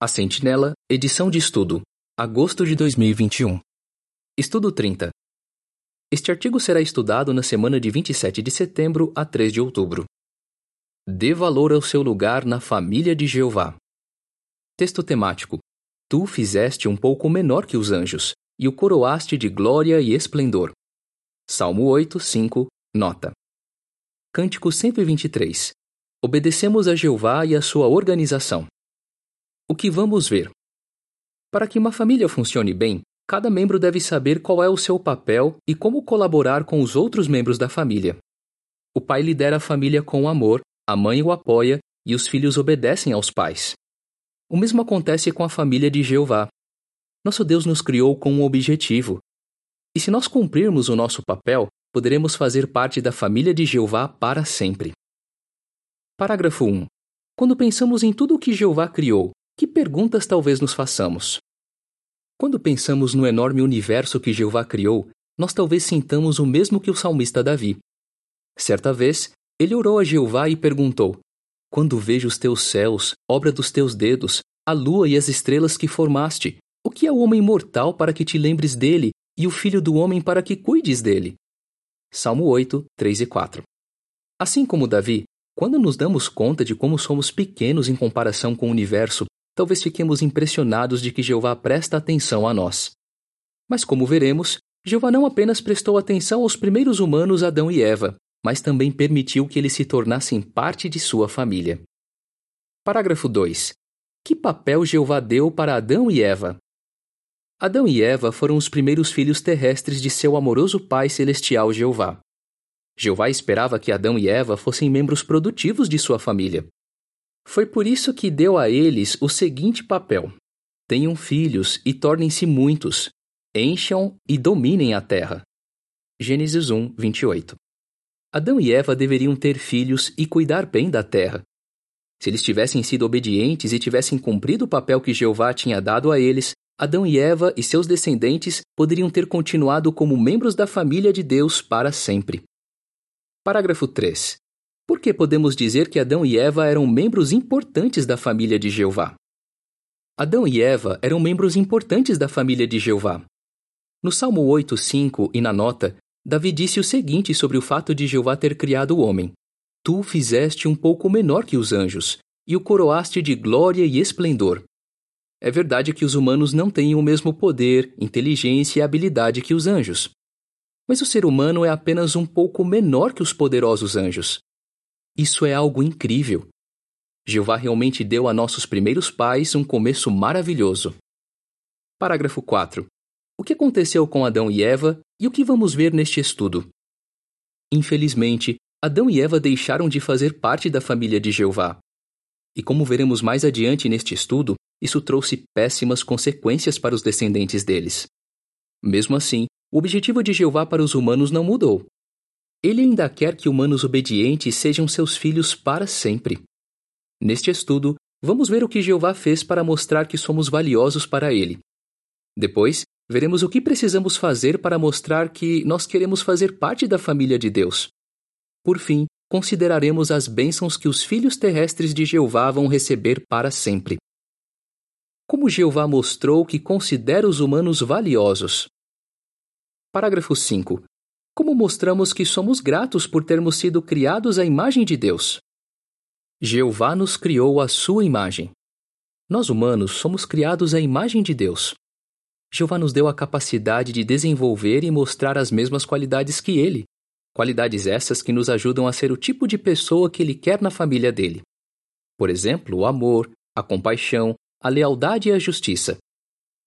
A Sentinela, edição de estudo, agosto de 2021. Estudo 30. Este artigo será estudado na semana de 27 de setembro a 3 de outubro. Dê valor ao seu lugar na família de Jeová. Texto temático: Tu fizeste um pouco menor que os anjos, e o coroaste de glória e esplendor. Salmo 8, 5, nota. Cântico 123. Obedecemos a Jeová e a sua organização. O que vamos ver? Para que uma família funcione bem, cada membro deve saber qual é o seu papel e como colaborar com os outros membros da família. O pai lidera a família com amor, a mãe o apoia e os filhos obedecem aos pais. O mesmo acontece com a família de Jeová. Nosso Deus nos criou com um objetivo. E se nós cumprirmos o nosso papel, poderemos fazer parte da família de Jeová para sempre. Parágrafo 1. Quando pensamos em tudo o que Jeová criou, que perguntas talvez nos façamos? Quando pensamos no enorme universo que Jeová criou, nós talvez sintamos o mesmo que o salmista Davi. Certa vez, ele orou a Jeová e perguntou: Quando vejo os teus céus, obra dos teus dedos, a lua e as estrelas que formaste, o que é o homem mortal para que te lembres dele, e o filho do homem para que cuides dele? Salmo 8, 3 e 4. Assim como Davi, quando nos damos conta de como somos pequenos em comparação com o universo, talvez fiquemos impressionados de que Jeová presta atenção a nós. Mas como veremos, Jeová não apenas prestou atenção aos primeiros humanos Adão e Eva, mas também permitiu que eles se tornassem parte de sua família. Parágrafo 2. Que papel Jeová deu para Adão e Eva? Adão e Eva foram os primeiros filhos terrestres de seu amoroso Pai Celestial Jeová. Jeová esperava que Adão e Eva fossem membros produtivos de sua família. Foi por isso que deu a eles o seguinte papel: Tenham filhos e tornem-se muitos, encham e dominem a terra. Gênesis 1, 28. Adão e Eva deveriam ter filhos e cuidar bem da terra. Se eles tivessem sido obedientes e tivessem cumprido o papel que Jeová tinha dado a eles, Adão e Eva e seus descendentes poderiam ter continuado como membros da família de Deus para sempre. Parágrafo 3. Por que podemos dizer que Adão e Eva eram membros importantes da família de Jeová? Adão e Eva eram membros importantes da família de Jeová. No Salmo 8:5 e na nota, Davi disse o seguinte sobre o fato de Jeová ter criado o homem: Tu o fizeste um pouco menor que os anjos, e o coroaste de glória e esplendor. É verdade que os humanos não têm o mesmo poder, inteligência e habilidade que os anjos. Mas o ser humano é apenas um pouco menor que os poderosos anjos. Isso é algo incrível. Jeová realmente deu a nossos primeiros pais um começo maravilhoso. Parágrafo 4. O que aconteceu com Adão e Eva e o que vamos ver neste estudo? Infelizmente, Adão e Eva deixaram de fazer parte da família de Jeová. E como veremos mais adiante neste estudo, isso trouxe péssimas consequências para os descendentes deles. Mesmo assim, o objetivo de Jeová para os humanos não mudou. Ele ainda quer que humanos obedientes sejam seus filhos para sempre. Neste estudo, vamos ver o que Jeová fez para mostrar que somos valiosos para ele. Depois, veremos o que precisamos fazer para mostrar que nós queremos fazer parte da família de Deus. Por fim, consideraremos as bênçãos que os filhos terrestres de Jeová vão receber para sempre. Como Jeová mostrou que considera os humanos valiosos. Parágrafo 5. Como mostramos que somos gratos por termos sido criados à imagem de Deus? Jeová nos criou à sua imagem. Nós humanos somos criados à imagem de Deus. Jeová nos deu a capacidade de desenvolver e mostrar as mesmas qualidades que ele. Qualidades essas que nos ajudam a ser o tipo de pessoa que ele quer na família dele. Por exemplo, o amor, a compaixão, a lealdade e a justiça.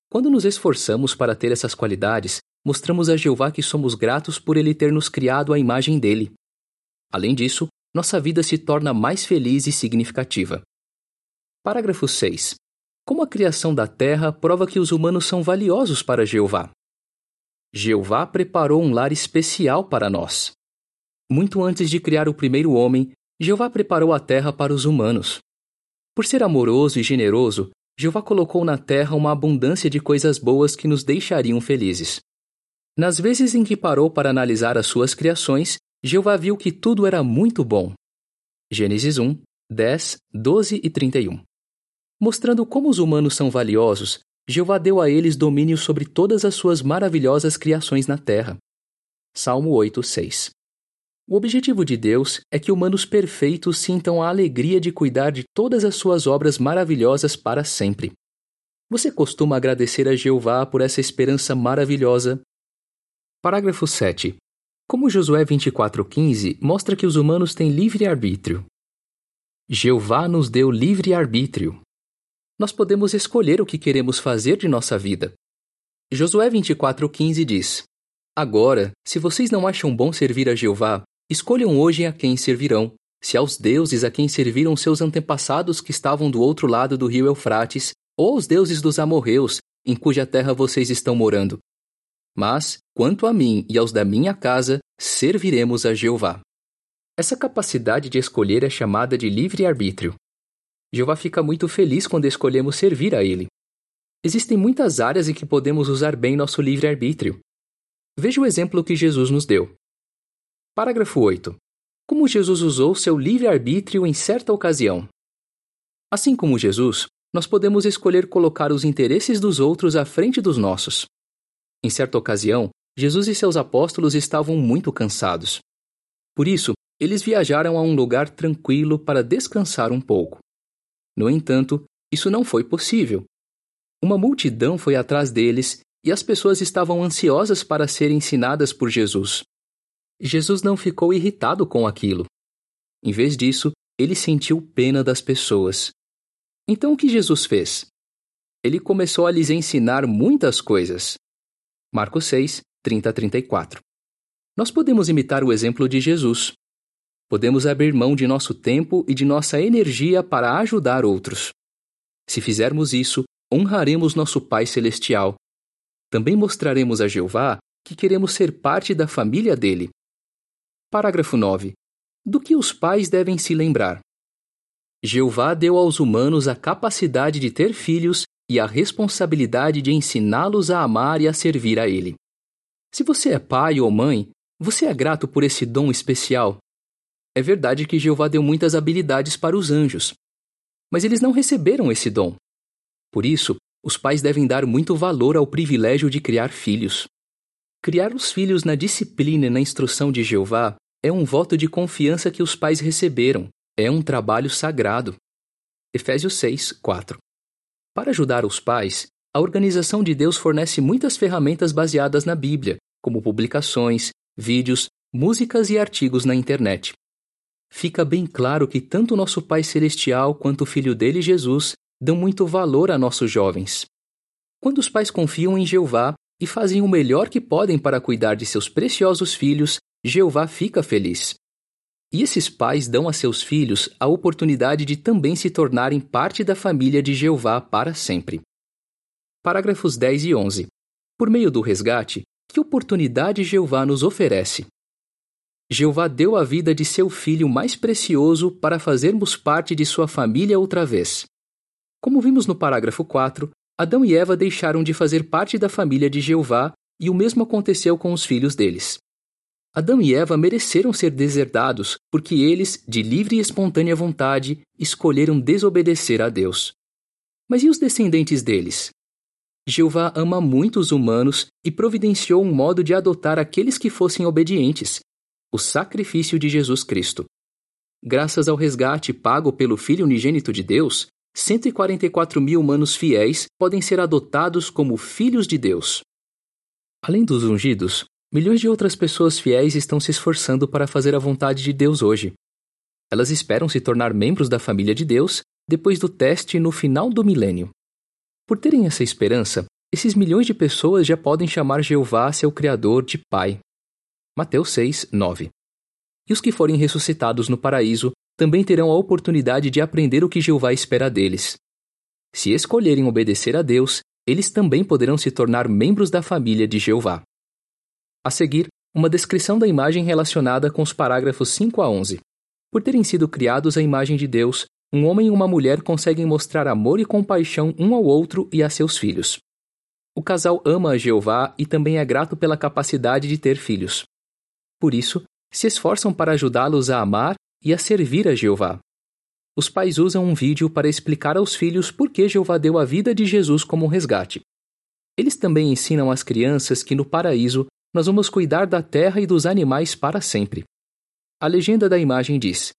Quando nos esforçamos para ter essas qualidades, mostramos a Jeová que somos gratos por ele ter nos criado à imagem dele. Além disso, nossa vida se torna mais feliz e significativa. Parágrafo 6. Como a criação da terra prova que os humanos são valiosos para Jeová? Jeová preparou um lar especial para nós. Muito antes de criar o primeiro homem, Jeová preparou a terra para os humanos. Por ser amoroso e generoso, Jeová colocou na terra uma abundância de coisas boas que nos deixariam felizes. Nas vezes em que parou para analisar as suas criações, Jeová viu que tudo era muito bom. Gênesis 1, 10, 12 e 31. Mostrando como os humanos são valiosos, Jeová deu a eles domínio sobre todas as suas maravilhosas criações na terra. Salmo 8, 6. O objetivo de Deus é que humanos perfeitos sintam a alegria de cuidar de todas as suas obras maravilhosas para sempre. Você costuma agradecer a Jeová por essa esperança maravilhosa? Parágrafo 7. Como Josué 24,15 mostra que os humanos têm livre-arbítrio. Jeová nos deu livre-arbítrio. Nós podemos escolher o que queremos fazer de nossa vida. Josué 24,15 diz: Agora, se vocês não acham bom servir a Jeová, escolham hoje a quem servirão, se aos deuses a quem serviram seus antepassados que estavam do outro lado do rio Eufrates, ou aos deuses dos amorreus, em cuja terra vocês estão morando. Mas, quanto a mim e aos da minha casa, serviremos a Jeová. Essa capacidade de escolher é chamada de livre-arbítrio. Jeová fica muito feliz quando escolhemos servir a Ele. Existem muitas áreas em que podemos usar bem nosso livre-arbítrio. Veja o exemplo que Jesus nos deu. Parágrafo 8. Como Jesus usou seu livre-arbítrio em certa ocasião. Assim como Jesus, nós podemos escolher colocar os interesses dos outros à frente dos nossos. Em certa ocasião, Jesus e seus apóstolos estavam muito cansados. Por isso, eles viajaram a um lugar tranquilo para descansar um pouco. No entanto, isso não foi possível. Uma multidão foi atrás deles e as pessoas estavam ansiosas para serem ensinadas por Jesus. Jesus não ficou irritado com aquilo. Em vez disso, ele sentiu pena das pessoas. Então o que Jesus fez? Ele começou a lhes ensinar muitas coisas. Marcos 6, 30 a 34. Nós podemos imitar o exemplo de Jesus. Podemos abrir mão de nosso tempo e de nossa energia para ajudar outros. Se fizermos isso, honraremos nosso Pai Celestial. Também mostraremos a Jeová que queremos ser parte da família dele. Parágrafo 9. Do que os pais devem se lembrar? Jeová deu aos humanos a capacidade de ter filhos e a responsabilidade de ensiná-los a amar e a servir a Ele. Se você é pai ou mãe, você é grato por esse dom especial. É verdade que Jeová deu muitas habilidades para os anjos, mas eles não receberam esse dom. Por isso, os pais devem dar muito valor ao privilégio de criar filhos. Criar os filhos na disciplina e na instrução de Jeová é um voto de confiança que os pais receberam é um trabalho sagrado. Efésios 6, 4. Para ajudar os pais, a Organização de Deus fornece muitas ferramentas baseadas na Bíblia, como publicações, vídeos, músicas e artigos na internet. Fica bem claro que tanto nosso Pai Celestial quanto o Filho dele, Jesus, dão muito valor a nossos jovens. Quando os pais confiam em Jeová e fazem o melhor que podem para cuidar de seus preciosos filhos, Jeová fica feliz. E esses pais dão a seus filhos a oportunidade de também se tornarem parte da família de Jeová para sempre. Parágrafos 10 e 11. Por meio do resgate, que oportunidade Jeová nos oferece? Jeová deu a vida de seu filho mais precioso para fazermos parte de sua família outra vez. Como vimos no parágrafo 4, Adão e Eva deixaram de fazer parte da família de Jeová e o mesmo aconteceu com os filhos deles. Adão e Eva mereceram ser deserdados porque eles, de livre e espontânea vontade, escolheram desobedecer a Deus. Mas e os descendentes deles? Jeová ama muito os humanos e providenciou um modo de adotar aqueles que fossem obedientes o sacrifício de Jesus Cristo. Graças ao resgate pago pelo Filho unigênito de Deus, 144 mil humanos fiéis podem ser adotados como filhos de Deus. Além dos ungidos, Milhões de outras pessoas fiéis estão se esforçando para fazer a vontade de Deus hoje. Elas esperam se tornar membros da família de Deus depois do teste no final do milênio. Por terem essa esperança, esses milhões de pessoas já podem chamar Jeová, seu Criador, de Pai. Mateus 6, 9. E os que forem ressuscitados no paraíso também terão a oportunidade de aprender o que Jeová espera deles. Se escolherem obedecer a Deus, eles também poderão se tornar membros da família de Jeová. A seguir, uma descrição da imagem relacionada com os parágrafos 5 a 11. Por terem sido criados à imagem de Deus, um homem e uma mulher conseguem mostrar amor e compaixão um ao outro e a seus filhos. O casal ama a Jeová e também é grato pela capacidade de ter filhos. Por isso, se esforçam para ajudá-los a amar e a servir a Jeová. os pais usam um vídeo para explicar aos filhos por que Jeová deu a vida de Jesus como resgate. Eles também ensinam às crianças que no paraíso nós vamos cuidar da terra e dos animais para sempre. A legenda da imagem diz: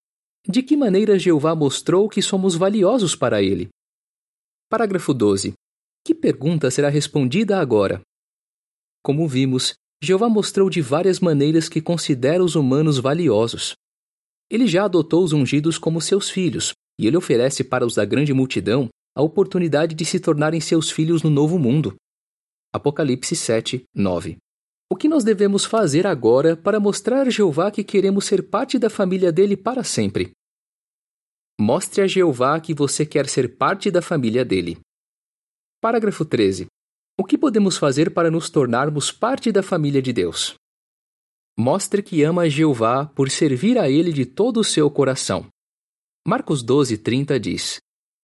De que maneira Jeová mostrou que somos valiosos para ele? Parágrafo 12. Que pergunta será respondida agora? Como vimos, Jeová mostrou de várias maneiras que considera os humanos valiosos. Ele já adotou os ungidos como seus filhos, e ele oferece para os da grande multidão a oportunidade de se tornarem seus filhos no novo mundo. Apocalipse 7, 9. O que nós devemos fazer agora para mostrar a Jeová que queremos ser parte da família dele para sempre? Mostre a Jeová que você quer ser parte da família dele. Parágrafo 13. O que podemos fazer para nos tornarmos parte da família de Deus? Mostre que ama a Jeová por servir a ele de todo o seu coração. Marcos 12:30 diz: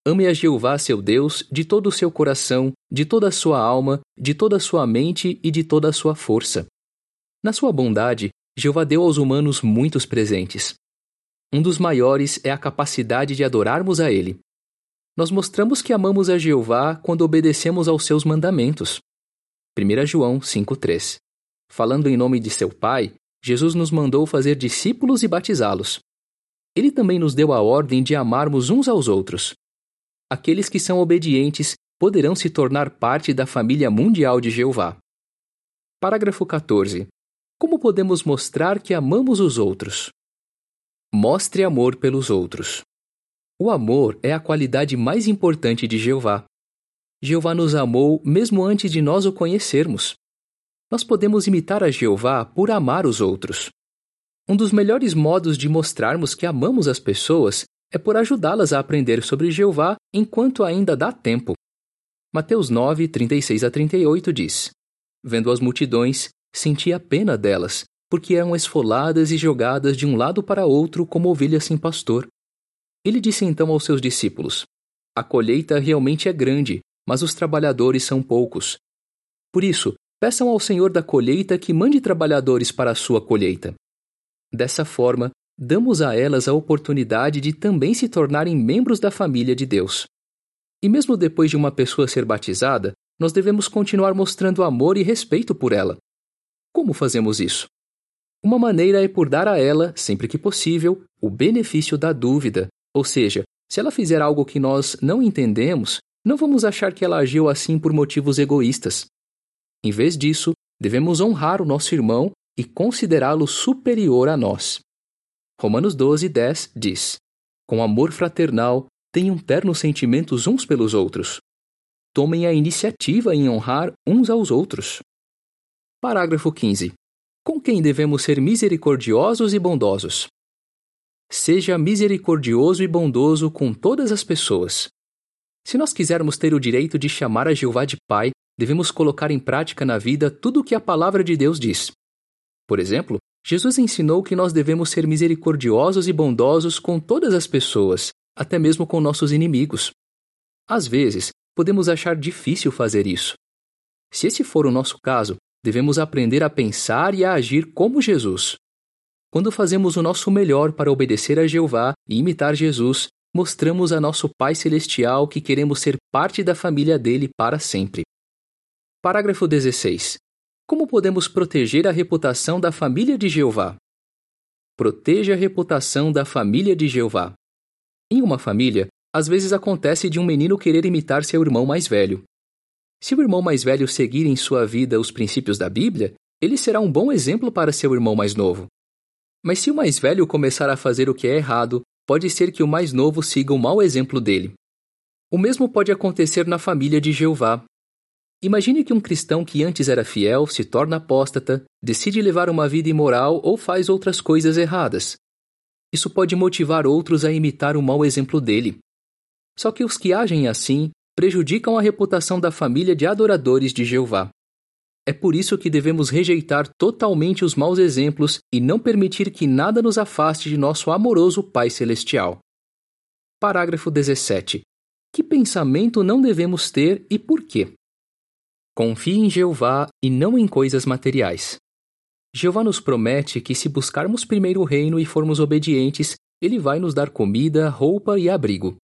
Ame a Jeová, seu Deus, de todo o seu coração, de toda a sua alma, de toda a sua mente e de toda a sua força. Na sua bondade, Jeová deu aos humanos muitos presentes. Um dos maiores é a capacidade de adorarmos a Ele. Nós mostramos que amamos a Jeová quando obedecemos aos seus mandamentos. 1 João 5,3 Falando em nome de seu Pai, Jesus nos mandou fazer discípulos e batizá-los. Ele também nos deu a ordem de amarmos uns aos outros. Aqueles que são obedientes poderão se tornar parte da família mundial de Jeová. Parágrafo 14. Como podemos mostrar que amamos os outros? Mostre amor pelos outros. O amor é a qualidade mais importante de Jeová. Jeová nos amou mesmo antes de nós o conhecermos nós podemos imitar a Jeová por amar os outros. Um dos melhores modos de mostrarmos que amamos as pessoas é por ajudá-las a aprender sobre Jeová enquanto ainda dá tempo. Mateus 9, 36 a 38 diz: Vendo as multidões, sentia pena delas, porque eram esfoladas e jogadas de um lado para outro como ovelhas sem pastor. Ele disse então aos seus discípulos: A colheita realmente é grande, mas os trabalhadores são poucos. Por isso, Peçam ao Senhor da colheita que mande trabalhadores para a sua colheita. Dessa forma, damos a elas a oportunidade de também se tornarem membros da família de Deus. E mesmo depois de uma pessoa ser batizada, nós devemos continuar mostrando amor e respeito por ela. Como fazemos isso? Uma maneira é por dar a ela, sempre que possível, o benefício da dúvida, ou seja, se ela fizer algo que nós não entendemos, não vamos achar que ela agiu assim por motivos egoístas. Em vez disso, devemos honrar o nosso irmão e considerá-lo superior a nós. Romanos 12, 10 diz: Com amor fraternal, tenham ternos sentimentos uns pelos outros. Tomem a iniciativa em honrar uns aos outros. Parágrafo 15. Com quem devemos ser misericordiosos e bondosos? Seja misericordioso e bondoso com todas as pessoas. Se nós quisermos ter o direito de chamar a Jeová de Pai, devemos colocar em prática na vida tudo o que a palavra de Deus diz. Por exemplo, Jesus ensinou que nós devemos ser misericordiosos e bondosos com todas as pessoas, até mesmo com nossos inimigos. Às vezes, podemos achar difícil fazer isso. Se esse for o nosso caso, devemos aprender a pensar e a agir como Jesus. Quando fazemos o nosso melhor para obedecer a Jeová e imitar Jesus, mostramos a nosso Pai Celestial que queremos ser parte da família dele para sempre. Parágrafo 16. Como podemos proteger a reputação da família de Jeová? Proteja a reputação da família de Jeová. Em uma família, às vezes acontece de um menino querer imitar seu irmão mais velho. Se o irmão mais velho seguir em sua vida os princípios da Bíblia, ele será um bom exemplo para seu irmão mais novo. Mas se o mais velho começar a fazer o que é errado, pode ser que o mais novo siga o mau exemplo dele. O mesmo pode acontecer na família de Jeová, Imagine que um cristão que antes era fiel se torna apóstata, decide levar uma vida imoral ou faz outras coisas erradas. Isso pode motivar outros a imitar o mau exemplo dele. Só que os que agem assim prejudicam a reputação da família de adoradores de Jeová. É por isso que devemos rejeitar totalmente os maus exemplos e não permitir que nada nos afaste de nosso amoroso Pai Celestial. Parágrafo 17. Que pensamento não devemos ter e por quê? Confie em Jeová e não em coisas materiais. Jeová nos promete que, se buscarmos primeiro o reino e formos obedientes, ele vai nos dar comida, roupa e abrigo.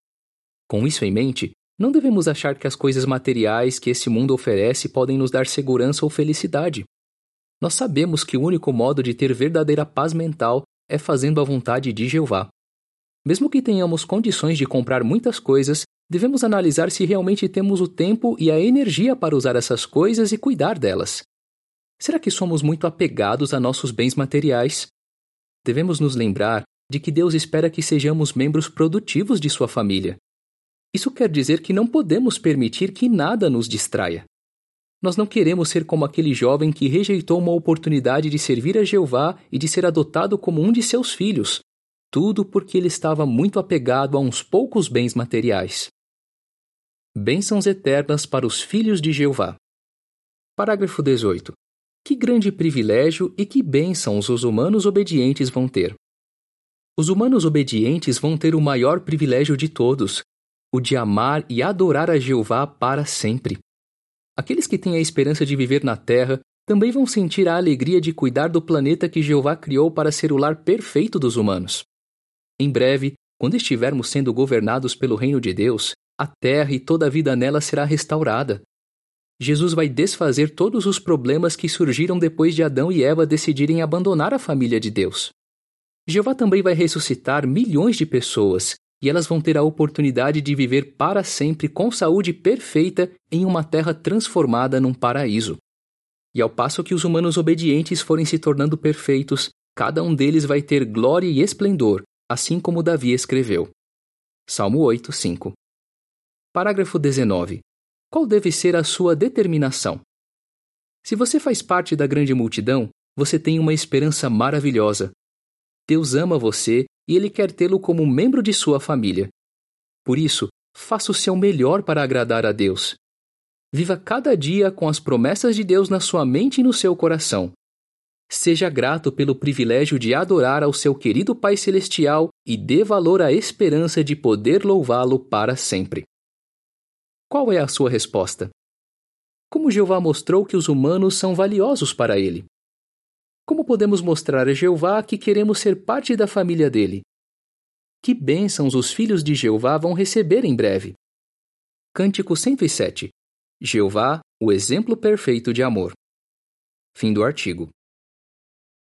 Com isso em mente, não devemos achar que as coisas materiais que esse mundo oferece podem nos dar segurança ou felicidade. Nós sabemos que o único modo de ter verdadeira paz mental é fazendo a vontade de Jeová. Mesmo que tenhamos condições de comprar muitas coisas, devemos analisar se realmente temos o tempo e a energia para usar essas coisas e cuidar delas. Será que somos muito apegados a nossos bens materiais? Devemos nos lembrar de que Deus espera que sejamos membros produtivos de sua família. Isso quer dizer que não podemos permitir que nada nos distraia. Nós não queremos ser como aquele jovem que rejeitou uma oportunidade de servir a Jeová e de ser adotado como um de seus filhos, tudo porque ele estava muito apegado a uns poucos bens materiais. Bênçãos eternas para os filhos de Jeová. Parágrafo 18. Que grande privilégio e que bênçãos os humanos obedientes vão ter. Os humanos obedientes vão ter o maior privilégio de todos, o de amar e adorar a Jeová para sempre. Aqueles que têm a esperança de viver na terra também vão sentir a alegria de cuidar do planeta que Jeová criou para ser o lar perfeito dos humanos. Em breve, quando estivermos sendo governados pelo reino de Deus, a terra e toda a vida nela será restaurada. Jesus vai desfazer todos os problemas que surgiram depois de Adão e Eva decidirem abandonar a família de Deus. Jeová também vai ressuscitar milhões de pessoas e elas vão ter a oportunidade de viver para sempre com saúde perfeita em uma terra transformada num paraíso. E ao passo que os humanos obedientes forem se tornando perfeitos, cada um deles vai ter glória e esplendor, assim como Davi escreveu. Salmo 8, 5. Parágrafo 19. Qual deve ser a sua determinação? Se você faz parte da grande multidão, você tem uma esperança maravilhosa. Deus ama você e Ele quer tê-lo como membro de sua família. Por isso, faça o seu melhor para agradar a Deus. Viva cada dia com as promessas de Deus na sua mente e no seu coração. Seja grato pelo privilégio de adorar ao seu querido Pai Celestial e dê valor à esperança de poder louvá-lo para sempre. Qual é a sua resposta? Como Jeová mostrou que os humanos são valiosos para ele? Como podemos mostrar a Jeová que queremos ser parte da família dele? Que bênçãos os filhos de Jeová vão receber em breve? Cântico 107 Jeová, o exemplo perfeito de amor. Fim do artigo.